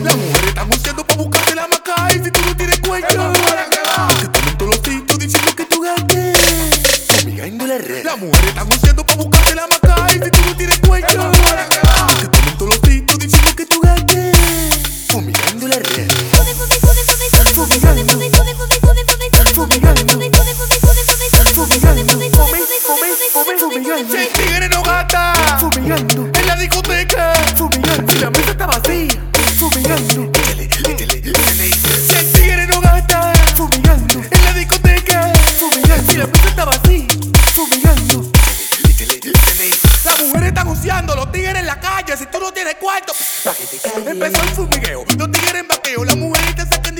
Las mujeres están pa' buscarte la maca y si tú no tienes cuello. Te ponen todos los títulos diciendo que tú gaste. Dominando la red. Las mujeres están pa' buscarte la maca y si tú no tienes cuello. Te los títulos diciendo que tú gaste. La red. Fumigando. En la discoteca. Fumigando fumigando, tele. Si el tigre no gasta fumigando, en la discoteca. Si la mesa está vacía. fumigando. Las mujeres están useando, los tigres en la calle. Si tú no tienes cuarto, empezó el fumigueo. Los tigres en vaqueo. Las mujeres te sacan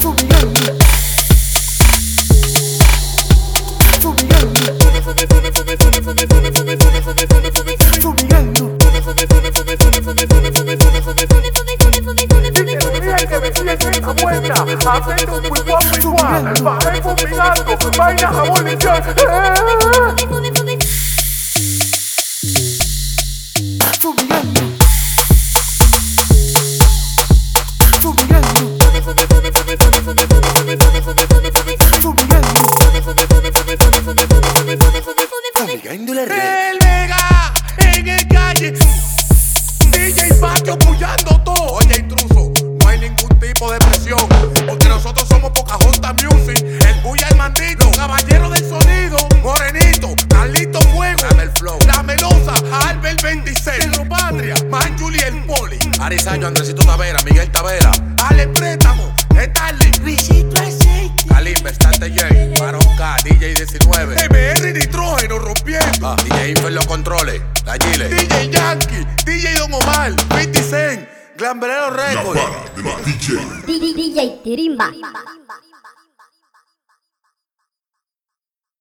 Fumigando. Fumigando. Arizaño, Andresito Tavera, Miguel Tavera, Ale Préstamo, Starling. Luisito Aceite. Kalimba, Stante J, Maron K, DJ 19, MR Nitrógeno rompiendo. ah, DJ Infer los controles, la Gile, DJ Yankee, DJ Don Omar, 50 Cent. Glambrero La Records. para de la DJ. DJ Tirimba.